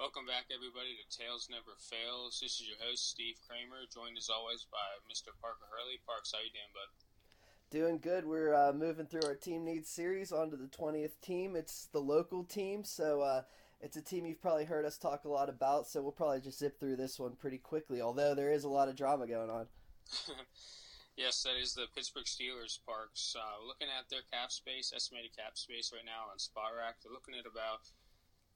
Welcome back, everybody, to Tales Never Fails. This is your host, Steve Kramer, joined as always by Mr. Parker Hurley. Parks, how you doing, bud? Doing good. We're uh, moving through our team needs series onto the 20th team. It's the local team, so uh, it's a team you've probably heard us talk a lot about, so we'll probably just zip through this one pretty quickly, although there is a lot of drama going on. yes, that is the Pittsburgh Steelers parks. Uh, looking at their cap space, estimated cap space right now on Spotrac, they're looking at about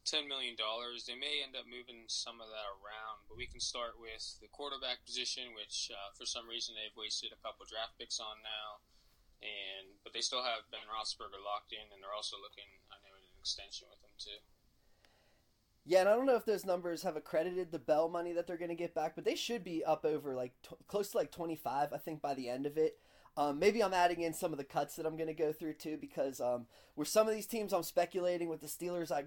$10 million. They may end up moving some of that around, but we can start with the quarterback position, which uh, for some reason they've wasted a couple draft picks on now. And but they still have Ben Roethlisberger locked in, and they're also looking, I know, at an extension with him too. Yeah, and I don't know if those numbers have accredited the Bell money that they're going to get back, but they should be up over like t- close to like 25, I think, by the end of it. Um, maybe I'm adding in some of the cuts that I'm going to go through too, because um, with some of these teams, I'm speculating with the Steelers. I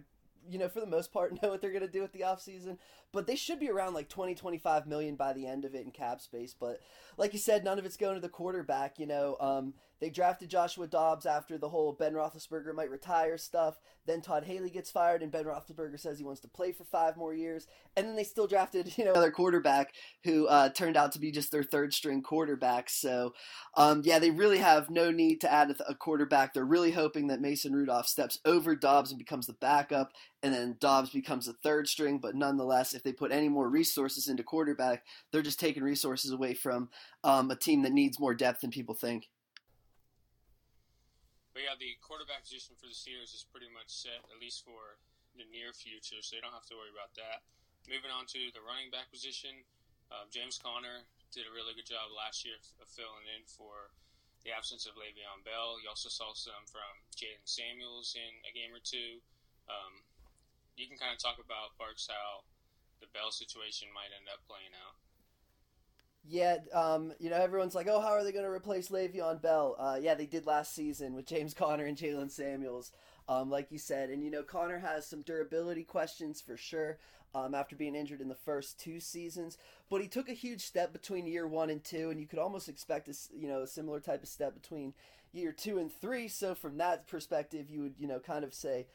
you know, for the most part, know what they're going to do with the offseason. But they should be around like 20, 25 million by the end of it in cap space. But like you said, none of it's going to the quarterback. You know, um, they drafted Joshua Dobbs after the whole Ben Roethlisberger might retire stuff. Then Todd Haley gets fired, and Ben Roethlisberger says he wants to play for five more years. And then they still drafted, you know, another quarterback who uh, turned out to be just their third string quarterback. So, um, yeah, they really have no need to add a quarterback. They're really hoping that Mason Rudolph steps over Dobbs and becomes the backup, and then Dobbs becomes the third string. But nonetheless, if they put any more resources into quarterback, they're just taking resources away from um, a team that needs more depth than people think. But yeah, the quarterback position for the Steelers is pretty much set, at least for the near future, so they don't have to worry about that. Moving on to the running back position, uh, James Conner did a really good job last year of filling in for the absence of Le'Veon Bell. You also saw some from Jaylen Samuels in a game or two. Um, you can kind of talk about Parks how the Bell situation might end up playing out. Yeah, um, you know, everyone's like, oh, how are they going to replace Le'Veon Bell? Uh, yeah, they did last season with James Conner and Jaylen Samuels, um, like you said. And, you know, Conner has some durability questions for sure um, after being injured in the first two seasons. But he took a huge step between year one and two, and you could almost expect a, you know, a similar type of step between year two and three. So from that perspective, you would, you know, kind of say,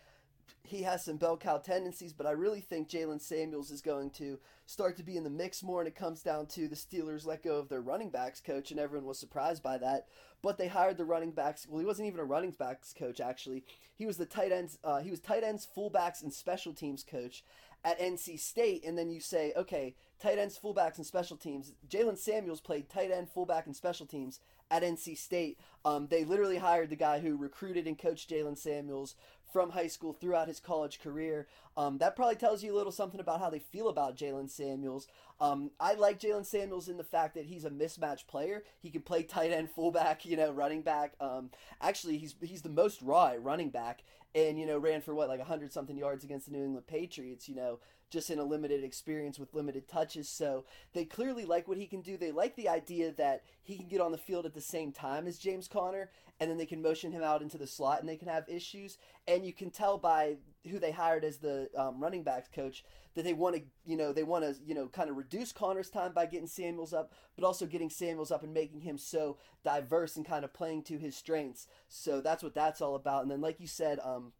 he has some bell cow tendencies, but I really think Jaylen Samuels is going to start to be in the mix more, and it comes down to the Steelers let go of their running backs coach, and everyone was surprised by that. But they hired the running backs. Well, he wasn't even a running backs coach actually. He was the tight ends. Uh, he was tight ends, fullbacks, and special teams coach at NC State. And then you say, okay, tight ends, fullbacks, and special teams. Jaylen Samuels played tight end, fullback, and special teams at NC State. Um, they literally hired the guy who recruited and coached Jaylen Samuels from high school throughout his college career. Um, that probably tells you a little something about how they feel about Jaylen Samuels. Um, I like Jaylen Samuels in the fact that he's a mismatch player. He can play tight end, fullback, you know, running back. Um, actually, he's he's the most raw running back, and you know, ran for what like hundred something yards against the New England Patriots. You know, just in a limited experience with limited touches. So they clearly like what he can do. They like the idea that he can get on the field at the same time as James Conner, and then they can motion him out into the slot and they can have issues. And you can tell by who they hired as the um, running backs coach that they want to, you know, they want to, you know, kind of reduce Conner's time by getting Samuels up, but also getting Samuels up and making him so diverse and kind of playing to his strengths. So that's what that's all about. And then, like you said, um,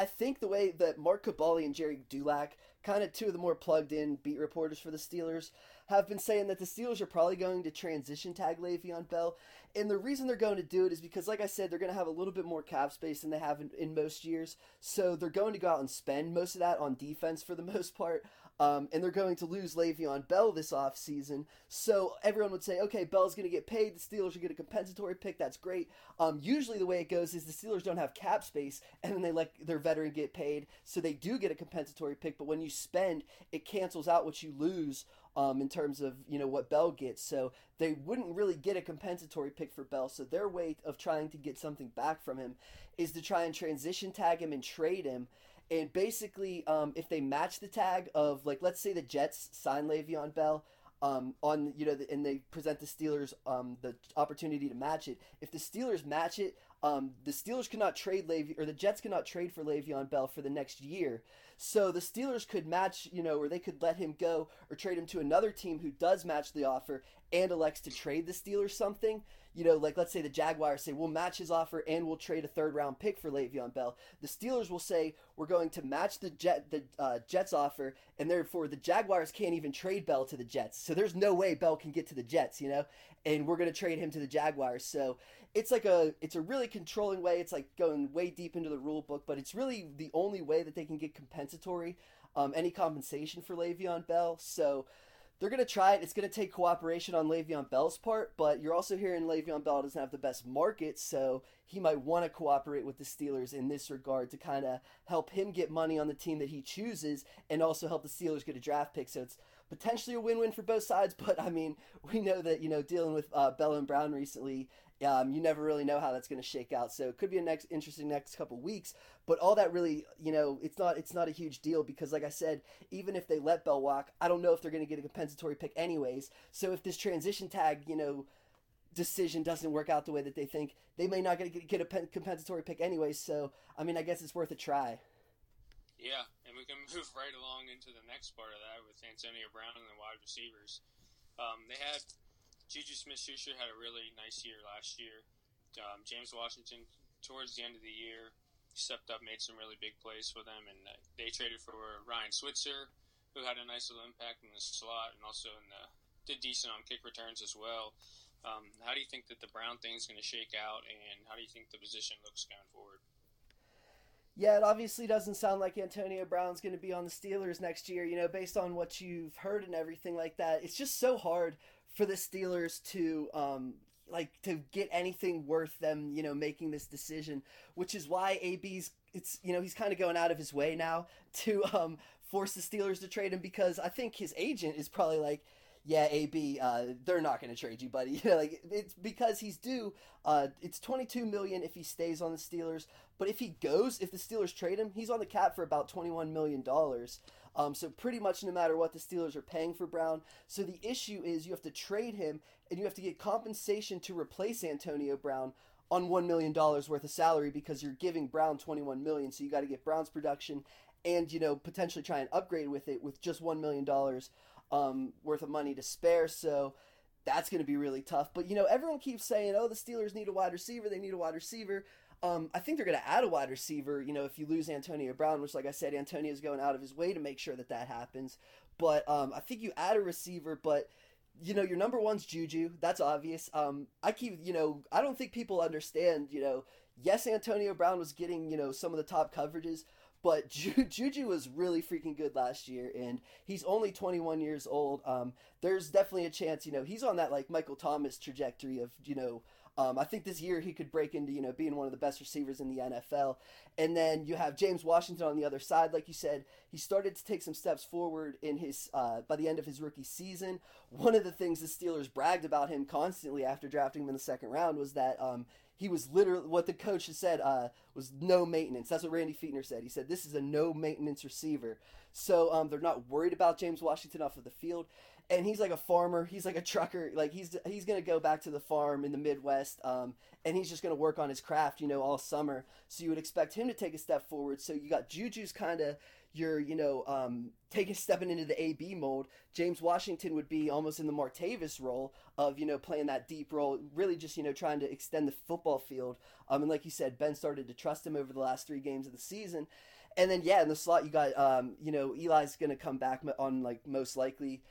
I think the way that Mark Kaboly and Gerry Dulac, kind of two of the more plugged in beat reporters for the Steelers, have been saying that the Steelers are probably going to transition tag Le'Veon Bell. And the reason they're going to do it is because, like I said, they're going to have a little bit more cap space than they have in, in most years. So they're going to go out and spend most of that on defense for the most part. Um, and they're going to lose Le'Veon Bell this offseason. So everyone would say, okay, Bell's going to get paid. The Steelers are get a compensatory pick. That's great. Um, usually the way it goes is the Steelers don't have cap space, and then they let their veteran get paid. So they do get a compensatory pick. But when you spend, it cancels out what you lose um, in terms of you know what Bell gets. So they wouldn't really get a compensatory pick for Bell. So their way of trying to get something back from him is to try and transition tag him and trade him. And basically, um, if they match the tag of like, let's say the Jets sign Le'Veon Bell, um, on you know, the, and they present the Steelers um, the opportunity to match it. If the Steelers match it, um, the Steelers cannot trade Le'Veon, or the Jets cannot trade for Le'Veon Bell for the next year. So the Steelers could match, you know, or they could let him go or trade him to another team who does match the offer and elects to trade the Steelers something you know, like let's say the Jaguars say we'll match his offer and we'll trade a third round pick for Le'Veon Bell. The Steelers will say we're going to match the Jet the uh, Jets offer, and therefore the Jaguars can't even trade Bell to the Jets. So there's no way Bell can get to the Jets, you know, and we're going to trade him to the Jaguars. So it's like a it's a really controlling way. It's like going way deep into the rule book, but it's really the only way that they can get compensatory, um, any compensation for Le'Veon Bell. So they're going to try it. It's going to take cooperation on Le'Veon Bell's part, but you're also hearing Le'Veon Bell doesn't have the best market, so he might want to cooperate with the Steelers in this regard to kind of help him get money on the team that he chooses and also help the Steelers get a draft pick. So it's potentially a win-win for both sides, but I mean, we know that, you know, dealing with uh, Bell and Brown recently, um, you never really know how that's going to shake out. So it could be a next interesting next couple weeks. But all that really, you know, it's not it's not a huge deal because, like I said, even if they let Bell walk, I don't know if they're going to get a compensatory pick anyways. So if this transition tag, you know, decision doesn't work out the way that they think, they may not get, get a compensatory pick anyways. So I mean, I guess it's worth a try. Yeah, and we can move right along into the next part of that with Antonio Brown and the wide receivers. Um, they had Juju Smith Schuster had a really nice year last year. Um, James Washington, towards the end of the year, stepped up, made some really big plays for them, and uh, they traded for Ryan Switzer, who had a nice little impact in the slot and also in the did decent on kick returns as well. Um, how do you think that the Brown thing is going to shake out, and how do you think the position looks going forward? Yeah, it obviously doesn't sound like Antonio Brown's going to be on the Steelers next year. You know, based on what you've heard and everything like that, it's just so hard for the Steelers to um, like to get anything worth them, you know, making this decision, which is why AB's it's you know he's kind of going out of his way now to um, force the Steelers to trade him because I think his agent is probably like, yeah, AB, uh, they're not going to trade you, buddy. Like it's because he's due. Uh, it's twenty two million if he stays on the Steelers, but if he goes, if the Steelers trade him, he's on the cap for about twenty one million dollars. Um, so pretty much no matter what the Steelers are paying for Brown. So the issue is you have to trade him and you have to get compensation to replace Antonio Brown on one million dollars worth of salary because you're giving Brown 21 million. So you got to get Brown's production and you know potentially try and upgrade with it with just one million dollars um, worth of money to spare. So that's going to be really tough. But you know everyone keeps saying, oh, the Steelers need a wide receiver. They need a wide receiver. Um, I think they're going to add a wide receiver. You know, if you lose Antonio Brown, which, like I said, Antonio is going out of his way to make sure that that happens. But um, I think you add a receiver, but you know, your number one's Juju. That's obvious. Um, I keep, you know, I don't think people understand. You know, yes, Antonio Brown was getting, you know, some of the top coverages, but Ju- Juju was really freaking good last year, and he's only 21 years old. Um, there's definitely a chance, you know, he's on that like Michael Thomas trajectory of, you know, um, I think this year he could break into you know being one of the best receivers in the NFL. And then you have James Washington on the other side, like you said, he started to take some steps forward in his uh, by the end of his rookie season. One of the things the Steelers bragged about him constantly after drafting him in the second round was that um, he was literally what the coach said uh, was no maintenance. That's what Randy Fichtner said. He said this is a no maintenance receiver. So um, they're not worried about James Washington off of the field and he's like a farmer. He's like a trucker. Like he's he's gonna go back to the farm in the Midwest, um, and he's just gonna work on his craft, you know, all summer. So you would expect him to take a step forward. So you got Juju's kind of your, you know, um, taking stepping into the AB mold. James Washington would be almost in the Martavis role of you know playing that deep role, really just you know trying to extend the football field. Um, and like you said, Ben started to trust him over the last three games of the season. And then yeah, in the slot you got um, you know Eli's gonna come back on like most likely.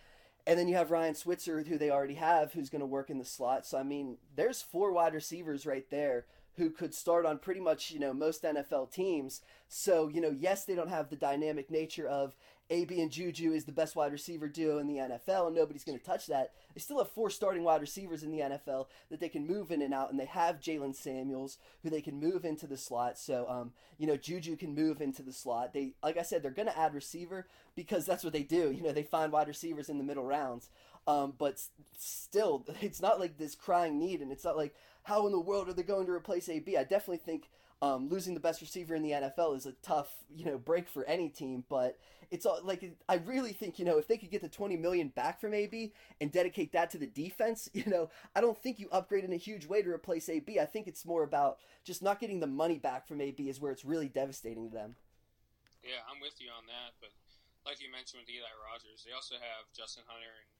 And then you have Ryan Switzer, who they already have, who's going to work in the slot. So I mean, there's four wide receivers right there who could start on pretty much you know most NFL teams. So you know, yes, they don't have the dynamic nature of AB and Juju is the best wide receiver duo in the NFL, and nobody's going to touch that. They still have four starting wide receivers in the NFL that they can move in and out, and they have Jaylen Samuels, who they can move into the slot. So, um, you know, Juju can move into the slot. They, like I said, they're going to add receiver because that's what they do. You know, they find wide receivers in the middle rounds. Um, but still, it's not like this crying need, and it's not like how in the world are they going to replace AB? I definitely think Um, losing the best receiver in the NFL is a tough, you know, break for any team. But it's all like I really think you know if they could get the twenty million back from AB and dedicate that to the defense, you know, I don't think you upgrade in a huge way to replace AB. I think it's more about just not getting the money back from AB is where it's really devastating to them. Yeah, I'm with you on that. But like you mentioned with Eli Rogers, they also have Justin Hunter and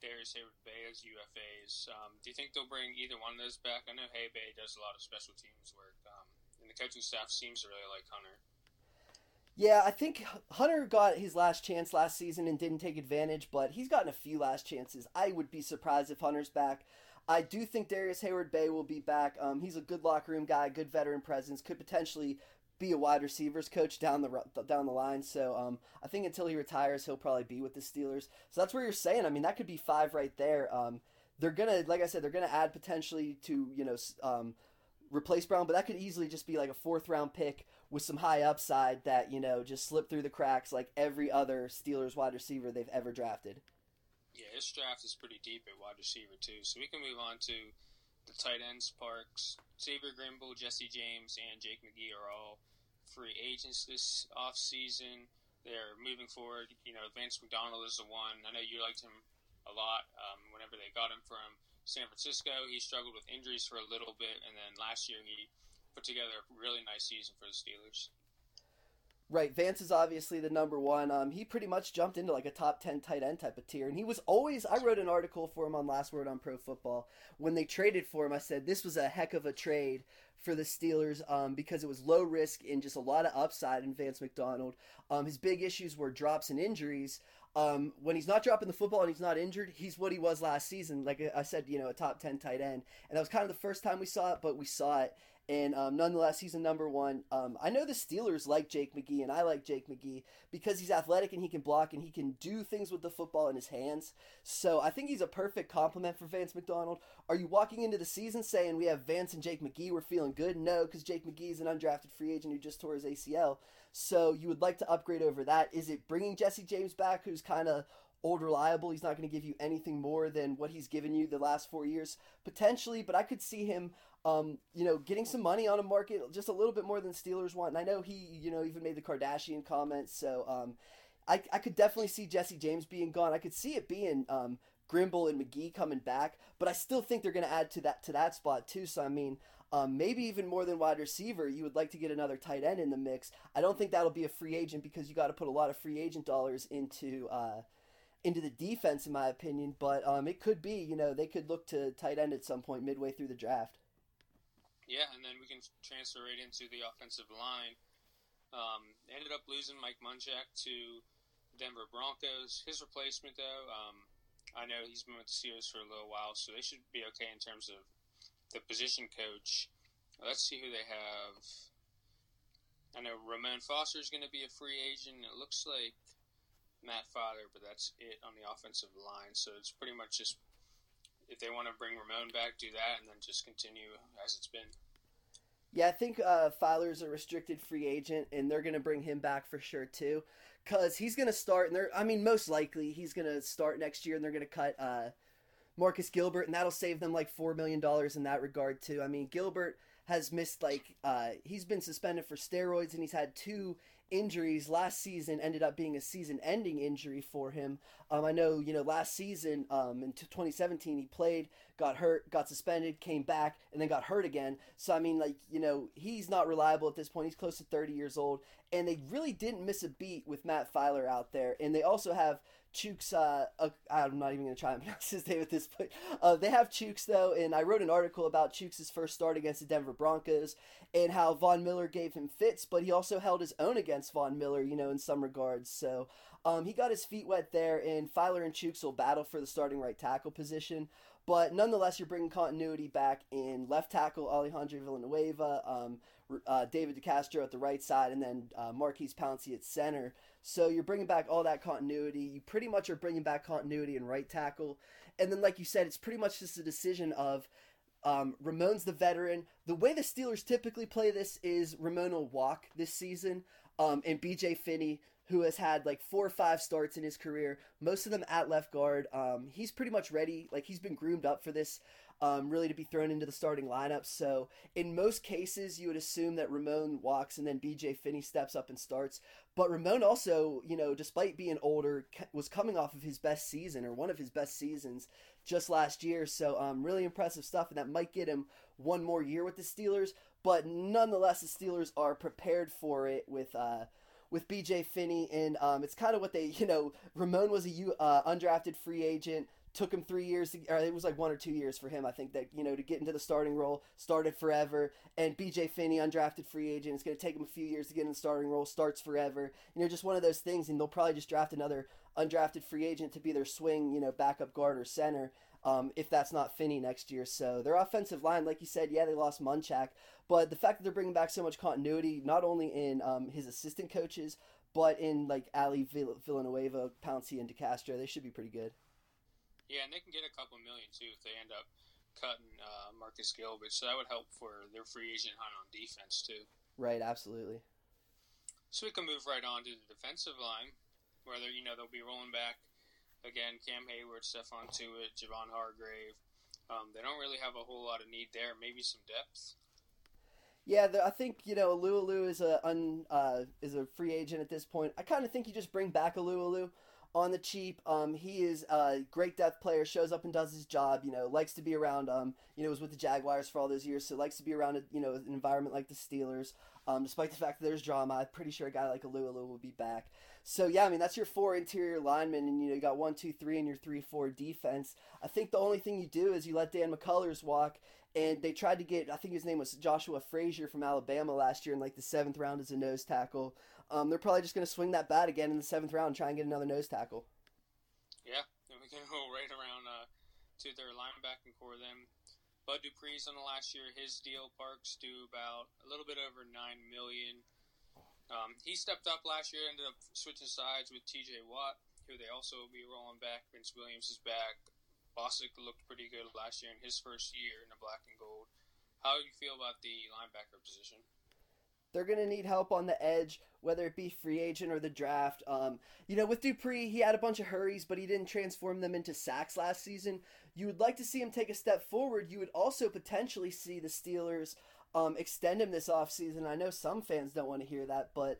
Darrius Heyward-Bey as UFAs. Um, do you think they'll bring either one of those back? I know Hay-Bay does a lot of special teams work. Um, and the coaching staff seems to really like Hunter. Yeah, I think Hunter got his last chance last season and didn't take advantage, but he's gotten a few last chances. I would be surprised if Hunter's back. I do think Darrius Heyward-Bey will be back. Um, he's a good locker room guy, good veteran presence, could potentially be a wide receivers coach down the down the line. So um, I think until he retires, he'll probably be with the Steelers. So that's where you're saying. I mean, that could be five right there. Um, they're gonna, like I said, they're gonna add potentially to you know um, replace Brown, but that could easily just be like a fourth round pick with some high upside that you know just slipped through the cracks like every other Steelers wide receiver they've ever drafted. Yeah, his draft is pretty deep at wide receiver too. So we can move on to the tight ends. Parks, Xavier Grimble, Jesse James, and Jake McGee are all free agents this off season. They're moving forward. You know, Vance McDonald is the one. I know you liked him a lot um, whenever they got him from San Francisco. He struggled with injuries for a little bit, and then last year he put together a really nice season for the Steelers. Right, Vance is obviously the number one. Um, he pretty much jumped into like a top ten tight end type of tier, and he was always. I wrote an article for him on Last Word on Pro Football when they traded for him. I said this was a heck of a trade for the Steelers um, because it was low risk and just a lot of upside in Vance McDonald. Um, his big issues were drops and injuries. Um, when he's not dropping the football and he's not injured, he's what he was last season. Like I said, you know, a top ten tight end, and that was kind of the first time we saw it, but we saw it and um, nonetheless, he's a number one. Um, I know the Steelers like Jake McGee, and I like Jake McGee because he's athletic and he can block and he can do things with the football in his hands. So I think he's a perfect complement for Vance McDonald. Are you walking into the season saying we have Vance and Jake McGee? We're feeling good? No, because Jake McGee is an undrafted free agent who just tore his ACL. So you would like to upgrade over that. Is it bringing Jesse James back, who's kind of old reliable? He's not going to give you anything more than what he's given you the last four years, potentially, but I could see him um, you know, getting some money on a market just a little bit more than Steelers want. And I know he, you know, even made the Kardashian comments. So um, I, I could definitely see Jesse James being gone. I could see it being um, Grimble and McGee coming back, but I still think they're going to add to that to that spot too. So I mean, um, maybe even more than wide receiver, you would like to get another tight end in the mix. I don't think that'll be a free agent because you got to put a lot of free agent dollars into. Uh, into the defense, in my opinion, but um, it could be, you know, they could look to tight end at some point midway through the draft. Yeah, and then we can transfer right into the offensive line. Um, ended up losing Mike Munchak to Denver Broncos. His replacement, though, um, I know he's been with the Steelers for a little while, so they should be okay in terms of the position coach. Let's see who they have. I know Ramon Foster is going to be a free agent. It looks like Matt Feiler, but that's it on the offensive line. So it's pretty much just if they want to bring Ramon back, do that, and then just continue as it's been. Yeah, I think uh, a restricted free agent, and they're going to bring him back for sure too, because he's going to start. And they're, I mean, most likely he's going to start next year, and they're going to cut uh, Marcus Gilbert, and that'll save them like four million dollars in that regard too. I mean, Gilbert has missed like uh, he's been suspended for steroids, and he's had two injuries last season ended up being a season-ending injury for him. Um, I know, you know, last season um, in 2017 he played, got hurt, got suspended, came back, and then got hurt again. So I mean, like, you know, he's not reliable at this point. He's close to 30 years old, and they really didn't miss a beat with Matt Feiler out there. And they also have Chuks, uh, uh, I'm not even going to try and pronounce his name at this point. Uh, they have Chuks, though, and I wrote an article about Chuks' first start against the Denver Broncos and how Von Miller gave him fits, but he also held his own against Von Miller, you know, in some regards. So um, he got his feet wet there, and Feiler and Chuks will battle for the starting right tackle position. But nonetheless, you're bringing continuity back in left tackle Alejandro Villanueva, um, uh, David DeCastro at the right side, and then uh, Maurkice Pouncey at center. So you're bringing back all that continuity. You pretty much are bringing back continuity in right tackle. And then, like you said, it's pretty much just a decision of um, Ramon's the veteran. The way the Steelers typically play this is Ramon will walk this season, um, and BJ Finney, who has had like four or five starts in his career, most of them at left guard. Um, he's pretty much ready. Like he's been groomed up for this. Um, really to be thrown into the starting lineup. So in most cases, you would assume that Ramon walks and then BJ Finney steps up and starts. But Ramon also, you know, despite being older, was coming off of his best season or one of his best seasons just last year. So um, really impressive stuff, and that might get him one more year with the Steelers. But nonetheless, the Steelers are prepared for it with. Uh, with BJ Finney, and um, it's kind of what they, you know, Ramon was a uh, undrafted free agent took him three years, to, or it was like one or two years for him, I think, that, you know, to get into the starting role, started forever. And BJ Finney, undrafted free agent, it's going to take him a few years to get in the starting role, starts forever. You know, just one of those things, and they'll probably just draft another undrafted free agent to be their swing, you know, backup guard or center. Um, if that's not Finney next year. So their offensive line, like you said, yeah, they lost Munchak, but the fact that they're bringing back so much continuity, not only in um, his assistant coaches, but in like Ali Villanueva, Pouncey, and DeCastro, they should be pretty good. Yeah, and they can get a couple million too if they end up cutting uh, Marcus Gilbert. So that would help for their free agent hunt on defense too. Right, absolutely. So we can move right on to the defensive line, where they you know they'll be rolling back again. Cam Heyward, Stephon Tuitt, Javon Hargrave. Um, they don't really have a whole lot of need there. Maybe some depth. Yeah, the, I think you know Alualu is a un, uh, is a free agent at this point. I kind of think you just bring back Alualu on the cheap. Um, he is a great depth player, shows up and does his job. You know, likes to be around. Um, you know, was with the Jaguars for all those years, so likes to be around. A, you know, an environment like the Steelers. Um, despite the fact that there's drama, I'm pretty sure a guy like Alualu will be back. So yeah, I mean that's your four interior linemen, and you know you got one, two, three in your three, four defense. I think the only thing you do is you let Dan McCullers walk, and they tried to get I think his name was Joshua Frazier from Alabama last year in like the seventh round as a nose tackle. Um, they're probably just going to swing that bat again in the seventh round and try and get another nose tackle. Yeah, and we can go right around uh, to their linebacking corps then. Bud Dupree's on the last year. His deal parks to about a little bit over nine million. Um, he stepped up last year, ended up switching sides with T.J. Watt, who they also will be rolling back. Vince Williams is back. Bostic looked pretty good last year in his first year in the black and gold. How do you feel about the linebacker position? They're going to need help on the edge, whether it be free agent or the draft. Um, you know, with Dupree, he had a bunch of hurries, but he didn't transform them into sacks last season. You would like to see him take a step forward. You would also potentially see the Steelers um, extend him this offseason. I know some fans don't want to hear that, but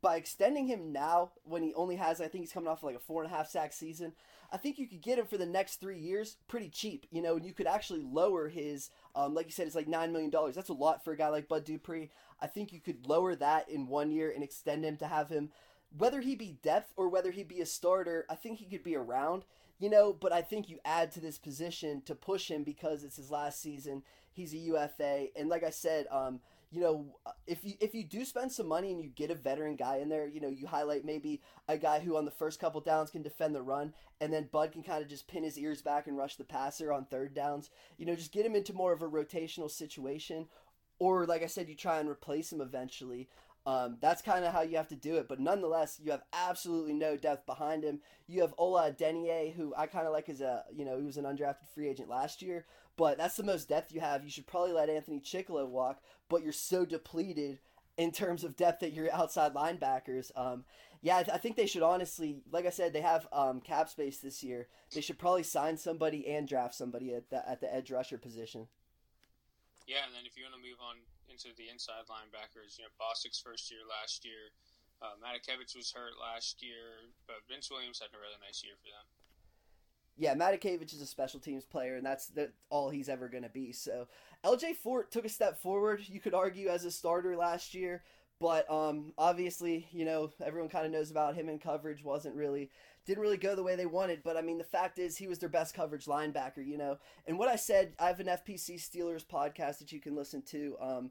by extending him now, when he only has, I think he's coming off like a four and a half sack season, I think you could get him for the next three years pretty cheap, you know, and you could actually lower his, um, like you said, it's like $9 million. That's a lot for a guy like Bud Dupree. I think you could lower that in one year and extend him to have him, whether he be depth or whether he be a starter, I think he could be around, you know, but I think you add to this position to push him because it's his last season. He's a UFA. And like I said, um, you know, if you if you do spend some money and you get a veteran guy in there, you know, you highlight maybe a guy who on the first couple downs can defend the run, and then Bud can kind of just pin his ears back and rush the passer on third downs. You know, just get him into more of a rotational situation, or like I said, you try and replace him eventually. Um, that's kind of how you have to do it. But nonetheless, you have absolutely no depth behind him. You have Ola Adeniyi, who I kind of like as a, you know, he was an undrafted free agent last year. But that's the most depth you have. You should probably let Anthony Chickillo walk, but you're so depleted in terms of depth at your outside linebackers. Um, yeah, I, th- I, think they should honestly, like I said, they have um, cap space this year. They should probably sign somebody and draft somebody at the, at the edge rusher position. Yeah, and then if you want to move on into the inside linebackers, you know, Bostic's first year last year, uh, Matakevich was hurt last year, but Vince Williams had a really nice year for them. Yeah, Matakevich is a special teams player, and that's that all he's ever going to be. So LJ Fort took a step forward. You could argue as a starter last year, but um, obviously, you know, everyone kind of knows about him in coverage. wasn't really didn't really go the way they wanted. But I mean, the fact is, he was their best coverage linebacker, you know. And what I said, I have an FPC Steelers podcast that you can listen to um,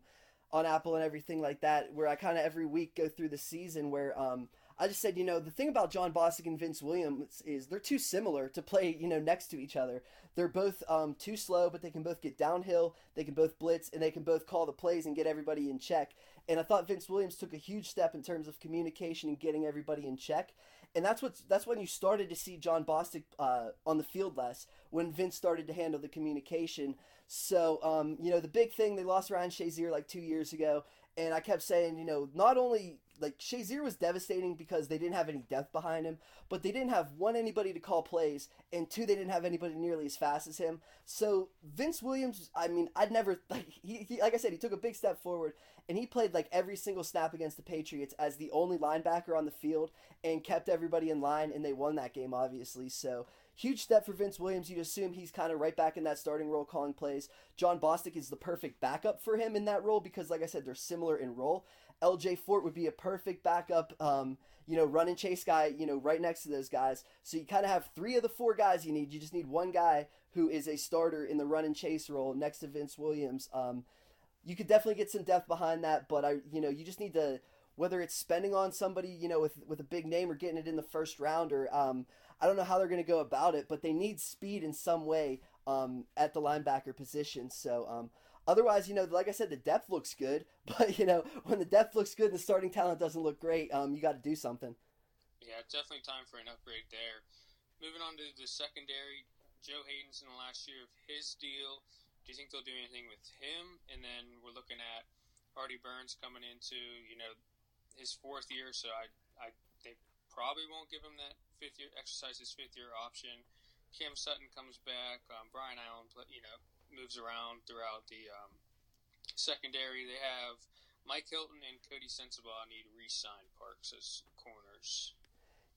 on Apple and everything like that, where I kind of every week go through the season where. Um, I just said, you know, the thing about John Bostic and Vince Williams is they're too similar to play, you know, next to each other. They're both um, too slow, but they can both get downhill. They can both blitz, and they can both call the plays and get everybody in check. And I thought Vince Williams took a huge step in terms of communication and getting everybody in check and that's what that's when you started to see John Bostic uh, on the field less when Vince started to handle the communication. So um, you know the big thing they lost Ryan Shazier like two years ago, and I kept saying you know not only like Shazier was devastating because they didn't have any depth behind him, but they didn't have one anybody to call plays, and two they didn't have anybody nearly as fast as him. So Vince Williams, I mean, I'd never like he, he like I said, he took a big step forward, and he played like every single snap against the Patriots as the only linebacker on the field and kept everybody in line, and they won that game obviously. So huge step for Vince Williams. You'd assume he's kind of right back in that starting role, calling plays. John Bostic is the perfect backup for him in that role because, like I said, they're similar in role. LJ Fort would be a perfect backup, um, you know, run and chase guy, you know, right next to those guys. So you kind of have three of the four guys you need. You just need one guy who is a starter in the run and chase role next to Vince Williams. Um, you could definitely get some depth behind that, but I, you know, you just need to whether it's spending on somebody, you know, with with a big name or getting it in the first round, or um, I don't know how they're going to go about it, but they need speed in some way um, at the linebacker position. So um, otherwise, you know, like I said, the depth looks good, but you know, when the depth looks good and the starting talent doesn't look great, um, you got to do something. Yeah, definitely time for an upgrade there. Moving on to the secondary, Joe Haden's in the last year of his deal. Do you think they'll do anything with him? And then we're looking at Artie Burns coming into, you know, his fourth year, so I, I they probably won't give him that fifth year exercise his fifth year option. Cam Sutton comes back. Um, Brian Allen, you know, moves around throughout the um, secondary. They have Mike Hilton and Coty Sensabaugh need to re-sign Parks as corners.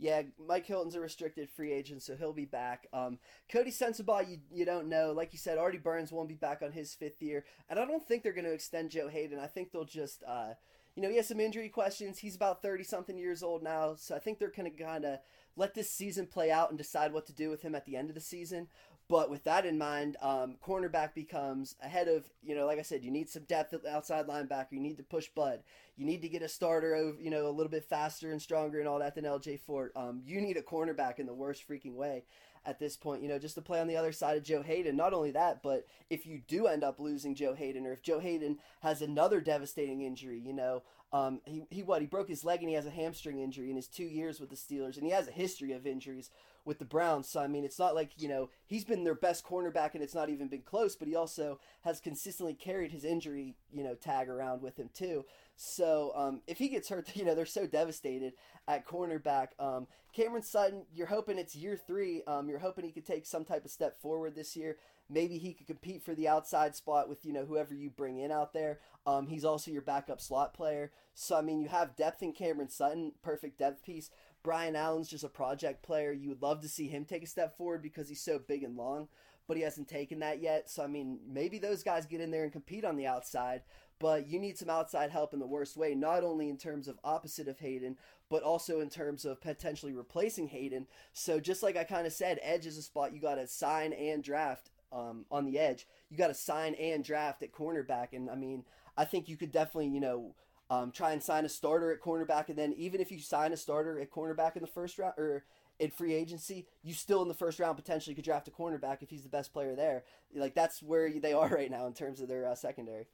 Yeah, Mike Hilton's a restricted free agent, so he'll be back. Um, Coty Sensabaugh, you, you don't know. Like you said, Artie Burns won't be back on his fifth year. And I don't think they're going to extend Joe Haden. I think they'll just uh, you know, he has some injury questions. He's about 30 something years old now. So I think they're going to kind of let this season play out and decide what to do with him at the end of the season. But with that in mind, um, cornerback becomes ahead of, you know, like I said, you need some depth outside linebacker. You need to push Bud. You need to get a starter, of, you know, a little bit faster and stronger and all that than LJ Fort. Um, you need a cornerback in the worst freaking way at this point, you know, just to play on the other side of Joe Haden. Not only that, but if you do end up losing Joe Haden or if Joe Haden has another devastating injury, you know, um, he, he what he broke his leg and he has a hamstring injury in his two years with the Steelers, and he has a history of injuries with the Browns. So I mean, it's not like you know he's been their best cornerback and it's not even been close, but he also has consistently carried his injury you know tag around with him too. So um, if he gets hurt, you know they're so devastated at cornerback. Um, Cameron Sutton, you're hoping it's year three. Um, you're hoping he could take some type of step forward this year. Maybe he could compete for the outside spot with you know whoever you bring in out there. Um, he's also your backup slot player. So I mean, you have depth in Cameron Sutton, perfect depth piece. Brian Allen's just a project player. You would love to see him take a step forward because he's so big and long, but he hasn't taken that yet. So I mean, maybe those guys get in there and compete on the outside but you need some outside help in the worst way, not only in terms of opposite of Haden, but also in terms of potentially replacing Haden. So just like I kind of said, edge is a spot you got to sign and draft um, on the edge. You got to sign and draft at cornerback, and I mean, I think you could definitely, you know. Um, try and sign a starter at cornerback, and then even if you sign a starter at cornerback in the first round or in free agency, you still in the first round potentially could draft a cornerback if he's the best player there. Like that's where they are right now in terms of their uh, secondary.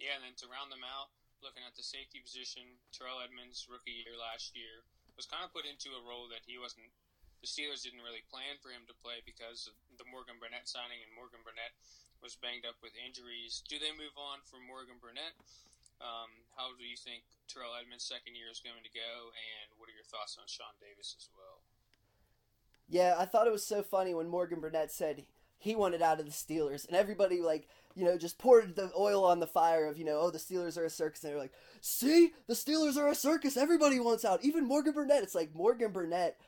Yeah, and then to round them out, looking at the safety position, Terrell Edmunds, rookie year last year, was kind of put into a role that he wasn't. The Steelers didn't really plan for him to play because of the Morgan Burnett signing, and Morgan Burnett was banged up with injuries. Do they move on from Morgan Burnett? Um, how do you think Terrell Edmunds' second year is going to go, and what are your thoughts on Sean Davis as well? Yeah, I thought it was so funny when Morgan Burnett said he wanted out of the Steelers, and everybody like you know just poured the oil on the fire of you know oh the Steelers are a circus, and they're like, see the Steelers are a circus. Everybody wants out, even Morgan Burnett. It's like Morgan Burnett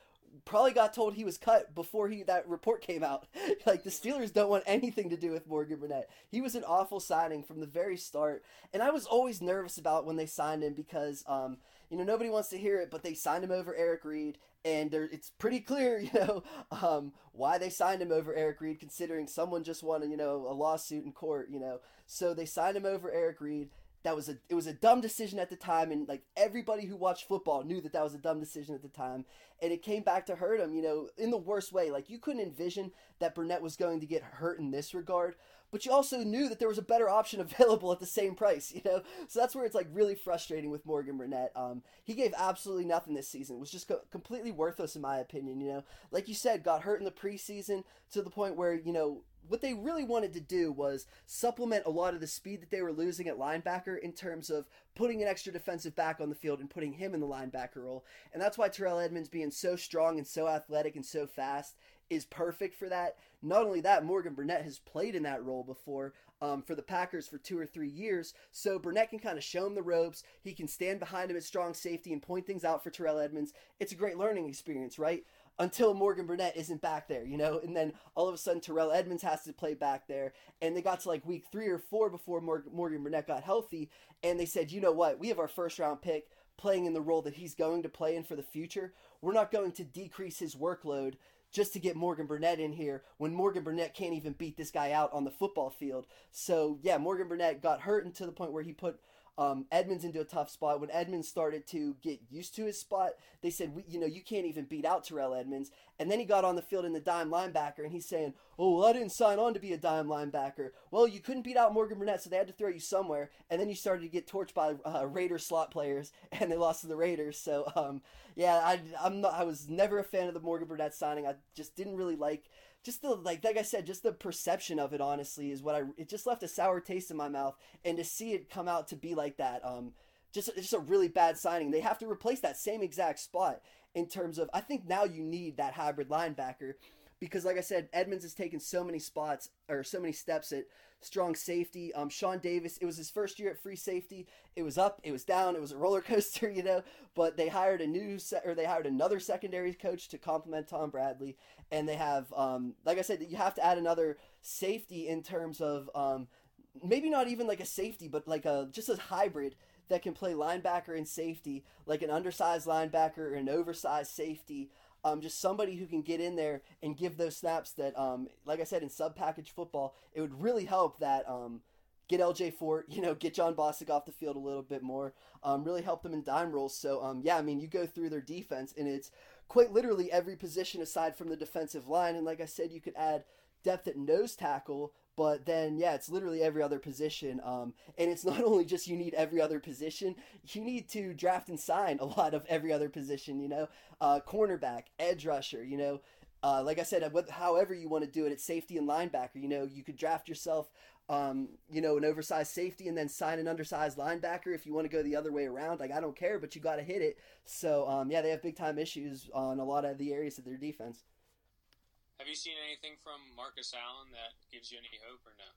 probably got told he was cut before he that report came out. like the Steelers don't want anything to do with Morgan Burnett. He was an awful signing from the very start, and I was always nervous about when they signed him because um, you know nobody wants to hear it, but they signed him over Eric Reid, and it's pretty clear, you know, um, why they signed him over Eric Reid, considering someone just won, you know, a lawsuit in court, you know. So they signed him over Eric Reid. That was a it was a dumb decision at the time, and like everybody who watched football knew that that was a dumb decision at the time, and it came back to hurt him, you know, in the worst way. Like you couldn't envision that Burnett was going to get hurt in this regard, but you also knew that there was a better option available at the same price, you know? So that's where it's like really frustrating with Morgan Burnett. Um, he gave absolutely nothing this season. It was just co- completely worthless in my opinion, you know? Like you said, got hurt in the preseason to the point where, you know, what they really wanted to do was supplement a lot of the speed that they were losing at linebacker in terms of putting an extra defensive back on the field and putting him in the linebacker role. And that's why Terrell Edmunds being so strong and so athletic and so fast is perfect for that. Not only that, Morgan Burnett has played in that role before um, for the Packers for two or three years. So Burnett can kind of show him the ropes. He can stand behind him at strong safety and point things out for Terrell Edmunds. It's a great learning experience, right? Until Morgan Burnett isn't back there, you know, and then all of a sudden Terrell Edmunds has to play back there, and they got to like week three or four before Morgan Burnett got healthy, and they said, you know what, we have our first round pick playing in the role that he's going to play in for the future. We're not going to decrease his workload just to get Morgan Burnett in here when Morgan Burnett can't even beat this guy out on the football field. So yeah, Morgan Burnett got hurt and to the point where he put um, Edmunds into a tough spot. When Edmunds started to get used to his spot, they said, we, you know, you can't even beat out Terrell Edmunds. And then he got on the field in the dime linebacker, and he's saying, oh, well, I didn't sign on to be a dime linebacker. Well, you couldn't beat out Morgan Burnett, so they had to throw you somewhere. And then you started to get torched by uh, Raider slot players, and they lost to the Raiders. So, um, yeah, I, I'm not, I was never a fan of the Morgan Burnett signing. I just didn't really like – just the like like I said, just the perception of it honestly is what I it just left a sour taste in my mouth, and to see it come out to be like that, um, just just a really bad signing. They have to replace that same exact spot in terms of I think now you need that hybrid linebacker because like I said, Edmunds has taken so many spots or so many steps at strong safety. Um, Sean Davis, it was his first year at free safety. It was up, it was down, it was a roller coaster, you know. But they hired a new se- or they hired another secondary coach to complement Tom Bradley, and they have, um, like I said, you have to add another safety in terms of um, maybe not even like a safety, but like a just a hybrid that can play linebacker and safety, like an undersized linebacker or an oversized safety um, just somebody who can get in there and give those snaps that, um, like I said, in sub package football, it would really help that um, get LJ Fort, you know, get John Bostic off the field a little bit more, um, really help them in dime roles. So, um, yeah, I mean, you go through their defense and it's quite literally every position aside from the defensive line. And like I said, you could add depth at nose tackle, but then, yeah, it's literally every other position. Um, and it's not only just you need every other position, you need to draft and sign a lot of every other position, you know, uh, cornerback, edge rusher, you know. Uh, like I said, however you want to do it, it's safety and linebacker. You know, you could draft yourself, um, you know, an oversized safety and then sign an undersized linebacker if you want to go the other way around. Like, I don't care, but you got to hit it. So, um, yeah, they have big time issues on a lot of the areas of their defense. Have you seen anything from Marcus Allen that gives you any hope or no?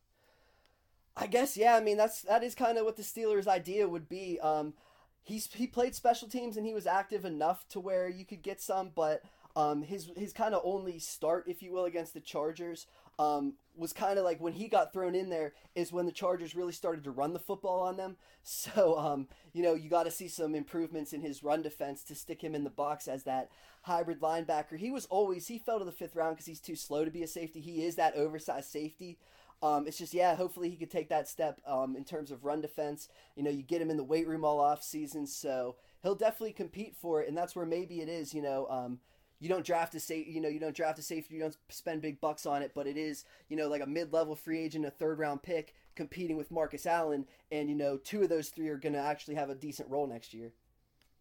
I guess yeah. I mean that's that is kind of what the Steelers' idea would be. Um, he's he played special teams and he was active enough to where you could get some, but um, his his kind of only start, if you will, against the Chargers um, was kind of like when he got thrown in there is when the Chargers really started to run the football on them. So, um, you know, you got to see some improvements in his run defense to stick him in the box as that hybrid linebacker. He was always, he fell to the fifth round because he's too slow to be a safety. He is that oversized safety. Um, it's just, yeah, hopefully he could take that step um, in terms of run defense. You know, you get him in the weight room all off season, so he'll definitely compete for it. And that's where maybe it is, you know, um, you don't draft a safe, you know, you don't draft a safety, you don't spend big bucks on it, but it is, you know, like a mid-level free agent, a third-round pick competing with Marcus Allen, and you know, two of those three are going to actually have a decent role next year.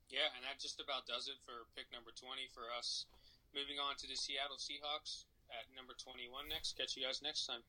Yeah, and that just about does it for pick number twenty for us. Moving on to the Seattle Seahawks at number twenty-one next. Catch you guys next time.